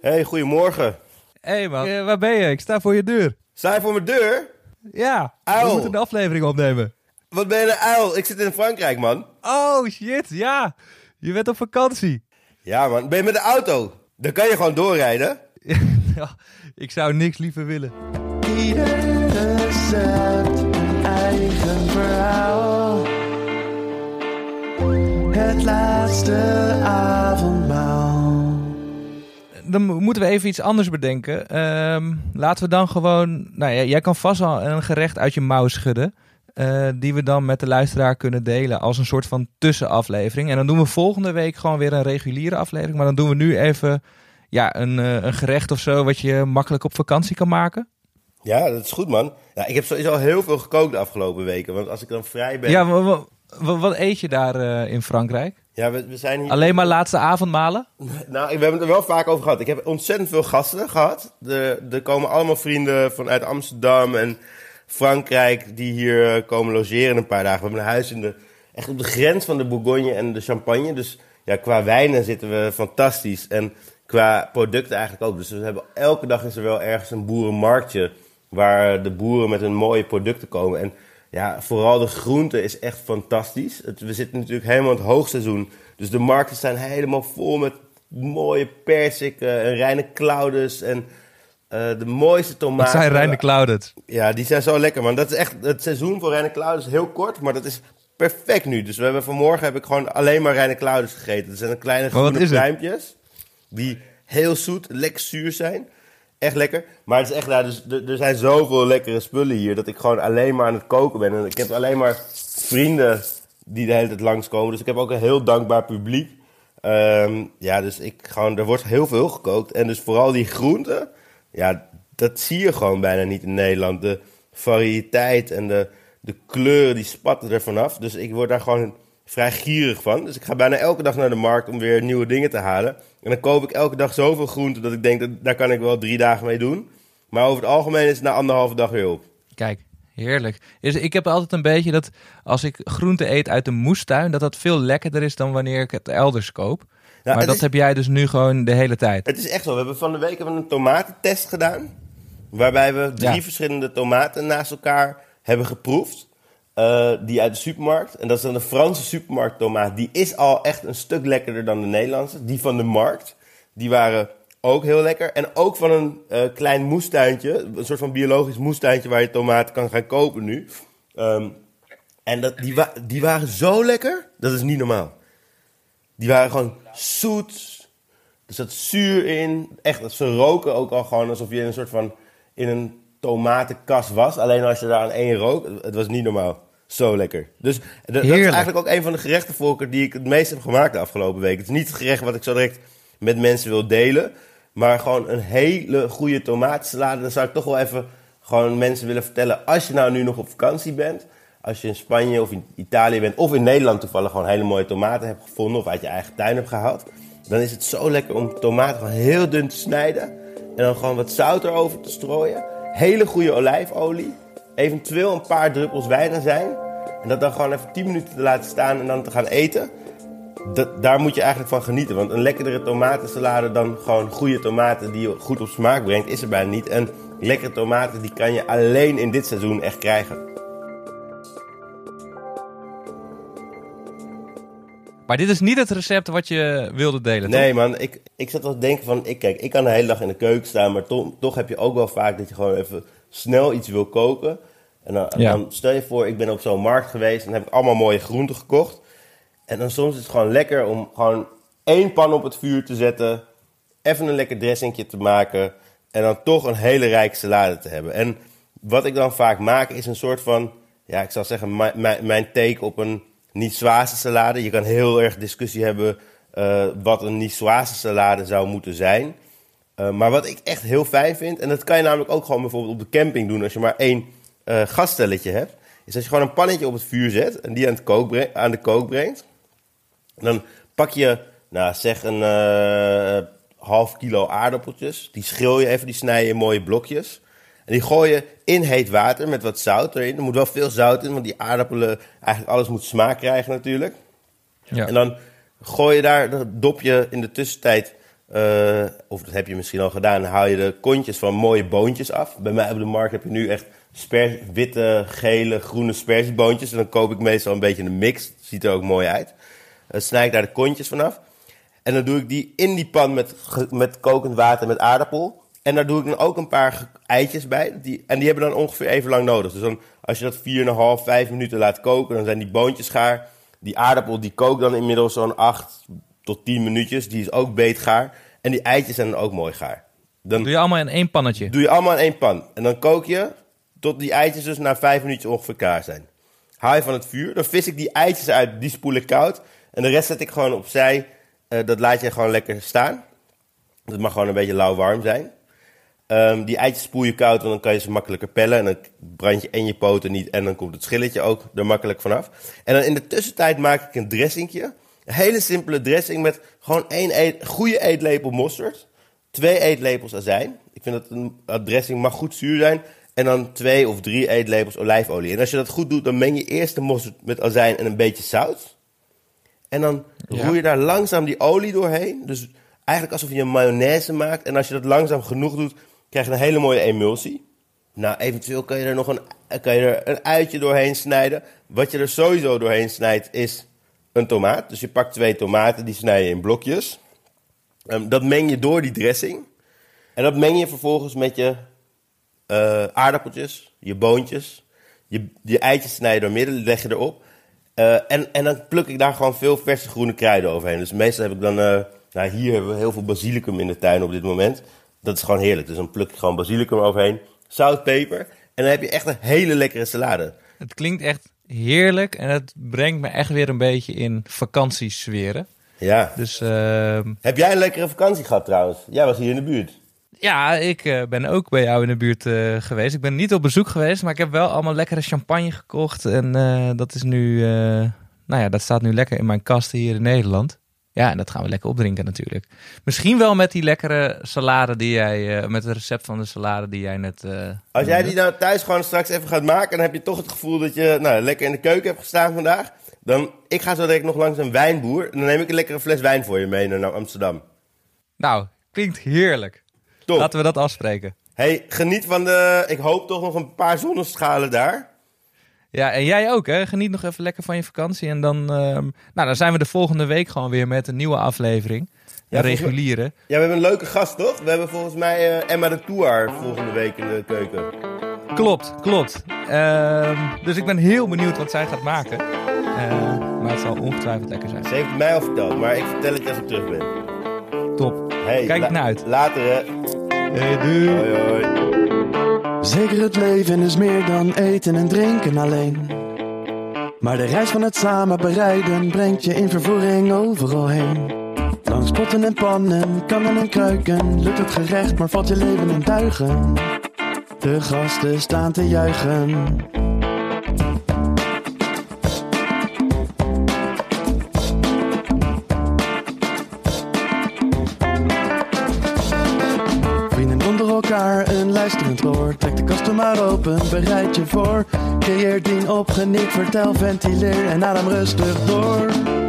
Hey, goedemorgen. Hé hey man, eh, waar ben je? Ik sta voor je deur. Sta je voor mijn deur? Ja, Uil. we moeten een aflevering opnemen. Wat ben je een uil? Ik zit in Frankrijk, man. Oh shit, ja. Je bent op vakantie. Ja, man. Ben je met de auto? Dan kan je gewoon doorrijden. Ja, ik zou niks liever willen. Ieder recept een eigen verhaal. Het laatste avondmaal. Dan mo- moeten we even iets anders bedenken. Ehm, laten we dan gewoon... Nou ja, jij kan vast al een gerecht uit je mouw schudden. eh, die we dan met de luisteraar kunnen delen als een soort van tussenaflevering. En dan doen we volgende week gewoon weer een reguliere aflevering. Maar dan doen we nu even ja, een, eh, een gerecht of zo wat je makkelijk op vakantie kan maken. Ja, dat is goed, man. Ja, ik heb sowieso heel veel gekookt de afgelopen weken. Want als ik dan vrij ben... Ja, wa- wa- wa- wat eet je daar eh, in Frankrijk? Ja, we, we zijn hier... Alleen maar laatste avondmalen? Nou, we hebben het er wel vaak over gehad. Ik heb ontzettend veel gasten gehad. Er, er komen allemaal vrienden vanuit Amsterdam en Frankrijk die hier eh, komen logeren een paar dagen. We hebben een huis in de, echt op de grens van de Bourgogne en de Champagne. Dus ja, qua wijnen zitten we fantastisch. En qua producten eigenlijk ook. Dus we hebben, elke dag is er wel ergens een boerenmarktje waar de boeren met hun mooie producten komen. En ja, vooral de groente is echt fantastisch. Het, we zitten natuurlijk helemaal in het hoogseizoen. Dus de markten zijn helemaal vol met mooie persiken en reine claudes en eh, de mooiste Wat tomaten. zijn Reine Clouded? Ja, die zijn zo lekker, man. Dat is echt, het seizoen voor reine claudes is heel kort, maar dat is perfect nu. Dus we hebben vanmorgen heb ik gewoon alleen maar reine claudes gegeten. Dat zijn een kleine wat groene pruimpjes die heel zoet, lekker zuur zijn. Echt lekker. Maar het is echt, nou, dus, er, er zijn zoveel lekkere spullen hier dat ik gewoon alleen maar aan het koken ben. En ik heb alleen maar vrienden die de hele tijd langskomen. Dus ik heb ook een heel dankbaar publiek. Ehm, ja, dus ik gewoon, er wordt heel veel gekookt. En dus vooral die groenten, ja, dat zie je gewoon bijna niet in Nederland. De variëteit en de, de kleuren, die spatten er vanaf. Dus ik word daar gewoon vrij gierig van. Dus ik ga bijna elke dag naar de markt om weer nieuwe dingen te halen. En dan koop ik elke dag zoveel groenten dat ik denk, dat, daar kan ik wel drie dagen mee doen. Maar over het algemeen is het na anderhalve dag weer op. Kijk, heerlijk. Is, ik heb altijd een beetje dat als ik groente eet uit de moestuin, dat dat veel lekkerder is dan wanneer ik het elders koop. Ja, maar dat is- heb jij dus nu gewoon de hele tijd. Het is echt zo. We hebben van de week hebben een tomatentest gedaan. Waarbij we drie Ja. verschillende tomaten naast elkaar hebben geproefd. Eh, die uit de supermarkt. En dat is dan de Franse supermarkttomaat. Die is al echt een stuk lekkerder dan de Nederlandse. Die van de markt. Die waren ook heel lekker. En ook van een eh, klein moestuintje. Een soort van biologisch moestuintje waar je tomaten kan gaan kopen nu. Ehm, en dat, die, die waren zo lekker. Dat is niet normaal. Die waren gewoon zoet. Er zat zuur in. Echt, ze roken ook al gewoon alsof je een soort van... in een tomatenkas was. Alleen als je daar aan één rook. Het was niet normaal. Zo lekker. Dus dat is eigenlijk ook een van de gerechten die ik het meest heb gemaakt de afgelopen week. Het is niet het gerecht wat ik zo direct met mensen wil delen. Maar gewoon een hele goede tomatensalade. Dan zou ik toch wel even gewoon mensen willen vertellen. Als je nou nu nog op vakantie bent. Als je in Spanje of in Italië bent. Of in Nederland toevallig gewoon hele mooie tomaten hebt gevonden. Of uit je eigen tuin hebt gehaald. Dan is het zo lekker om tomaten gewoon heel dun te snijden. En dan gewoon wat zout erover te strooien. Hele goede olijfolie. Eventueel een paar druppels wijnazijn. En dat dan gewoon even 10 minuten te laten staan en dan te gaan eten. Dat, daar moet je eigenlijk van genieten. Want een lekkerdere tomatensalade dan gewoon goede tomaten die je goed op smaak brengt, is er bijna niet. En lekkere tomaten die kan je alleen in dit seizoen echt krijgen. Maar dit is niet het recept wat je wilde delen, toch? Nee man, ik, ik zat wel te denken van, ik, kijk, ik kan de hele dag in de keuken staan, maar toch, toch heb je ook wel vaak dat je gewoon even snel iets wil koken. En dan, Ja. dan stel je voor, ik ben op zo'n markt geweest en heb ik allemaal mooie groenten gekocht. En dan soms is het gewoon lekker om gewoon één pan op het vuur te zetten, even een lekker dressingje te maken en dan toch een hele rijke salade te hebben. En wat ik dan vaak maak is een soort van, ja, ik zal zeggen, mijn take op een niçoise salade. Je kan heel erg discussie hebben eh, wat een niçoise salade zou moeten zijn. Eh, maar wat ik echt heel fijn vind, en dat kan je namelijk ook gewoon bijvoorbeeld op de camping doen als je maar één gaststelletje hebt, is als je gewoon een pannetje op het vuur zet en die aan, het kook bre- aan de kook brengt. Dan pak je, nou zeg een half kilo aardappeltjes. Die schil je even, die snij je in mooie blokjes. En die gooi je in heet water met wat zout erin. Er moet wel veel zout in, want die aardappelen, eigenlijk alles moet smaak krijgen natuurlijk. Ja. En dan gooi je daar, dop je in de tussentijd eh, of dat heb je misschien al gedaan, haal je de kontjes van mooie boontjes af. Bij mij op de markt heb je nu echt sper- witte, gele, groene spersieboontjes. En dan koop ik meestal een beetje een mix. Ziet er ook mooi uit. Dan snij ik daar de kontjes vanaf. En dan doe ik die in die pan met, met kokend water met aardappel. En daar doe ik dan ook een paar eitjes bij. Die, en die hebben dan ongeveer even lang nodig. Dus dan, als je dat 4,5, 5 minuten laat koken, dan zijn die boontjes gaar. Die aardappel die kookt dan inmiddels zo'n 8 tot 10 minuutjes. Die is ook beetgaar. En die eitjes zijn dan ook mooi gaar. Dan Doe je allemaal in één pannetje. doe je allemaal in één pan. En dan kook je tot die eitjes dus na 5 minuutjes ongeveer klaar zijn. Haal je van het vuur. Dan vis ik die eitjes uit. Die spoel ik koud. En de rest zet ik gewoon opzij. Eh, dat laat je gewoon lekker staan. Dat mag gewoon een beetje lauw-warm zijn. Ehm, die eitjes spoel je koud, want dan kan je ze makkelijker pellen. En dan brand je en je poten niet. En dan komt het schilletje ook er makkelijk vanaf. En dan in de tussentijd maak ik een dressingje. Een hele simpele dressing met gewoon één eet, goede eetlepel mosterd. Twee eetlepels azijn. Ik vind dat een, een dressing mag goed zuur zijn. En dan twee of drie eetlepels olijfolie. En als je dat goed doet, dan meng je eerst de mosterd met azijn en een beetje zout. En dan Ja. roer je daar langzaam die olie doorheen. Dus eigenlijk alsof je een mayonaise maakt. En als je dat langzaam genoeg doet, krijg je een hele mooie emulsie. Nou, eventueel kan je er nog een, kan je er een uitje doorheen snijden. Wat je er sowieso doorheen snijdt, is een tomaat. Dus je pakt twee tomaten, die snij je in blokjes. Ehm, dat meng je door die dressing. En dat meng je vervolgens met je eh, aardappeltjes, je boontjes. Je, je eitjes snij je door midden, leg je erop. Eh, en, en dan pluk ik daar gewoon veel verse groene kruiden overheen. Dus meestal heb ik dan... eh, nou, hier hebben we heel veel basilicum in de tuin op dit moment. Dat is gewoon heerlijk. Dus dan pluk ik gewoon basilicum overheen. Zout, peper. En dan heb je echt een hele lekkere salade. Het klinkt echt heerlijk en het brengt me echt weer een beetje in vakantiesferen. Ja. Dus ehm, Heb jij een lekkere vakantie gehad trouwens? Jij was hier in de buurt. ja, ik eh, ben ook bij jou in de buurt eh, geweest. Ik ben niet op bezoek geweest, maar ik heb wel allemaal lekkere champagne gekocht. En eh, dat is nu, nou ja, dat staat nu lekker in mijn kast hier in Nederland. Ja, en dat gaan we lekker opdrinken natuurlijk. Misschien wel met die lekkere salade die jij, eh, met het recept van de salade die jij net... eh, Als jij die nou thuis gewoon straks even gaat maken... dan heb je toch het gevoel dat je nou, lekker in de keuken hebt gestaan vandaag. Dan, ik ga zo direct nog langs een wijnboer. En dan neem ik een lekkere fles wijn voor je mee naar Amsterdam. Nou, klinkt heerlijk. Top. Laten we dat afspreken. Hey, geniet van de... Ik hoop toch nog een paar zonneschalen daar. Ja, en jij ook, hè? Geniet nog even lekker van je vakantie. En dan, ehm, nou, dan zijn we de volgende week gewoon weer met een nieuwe aflevering. Ja, reguliere. Ja, we hebben een leuke gast, toch? We hebben volgens mij eh, Emma de Tour volgende week in de keuken. Klopt, klopt. Ehm, dus ik ben heel benieuwd wat zij gaat maken. Eh, maar het zal ongetwijfeld lekker zijn. Ze heeft het mij al verteld, maar ik vertel het als ik terug ben. Top. Hey, Kijk la- naar uit. Later, hè. Hey, doei. Hoi, hoi. Zeker het leven is meer dan eten en drinken alleen. Maar de reis van het samen bereiden brengt je in vervoering overal heen. Langs potten en pannen, kannen en kruiken, lukt het gerecht, maar valt je leven in duigen. De gasten staan te juichen. Trek de kasten maar open, bereid je voor. Creëer dien op, geniet, vertel, ventileer en adem rustig door.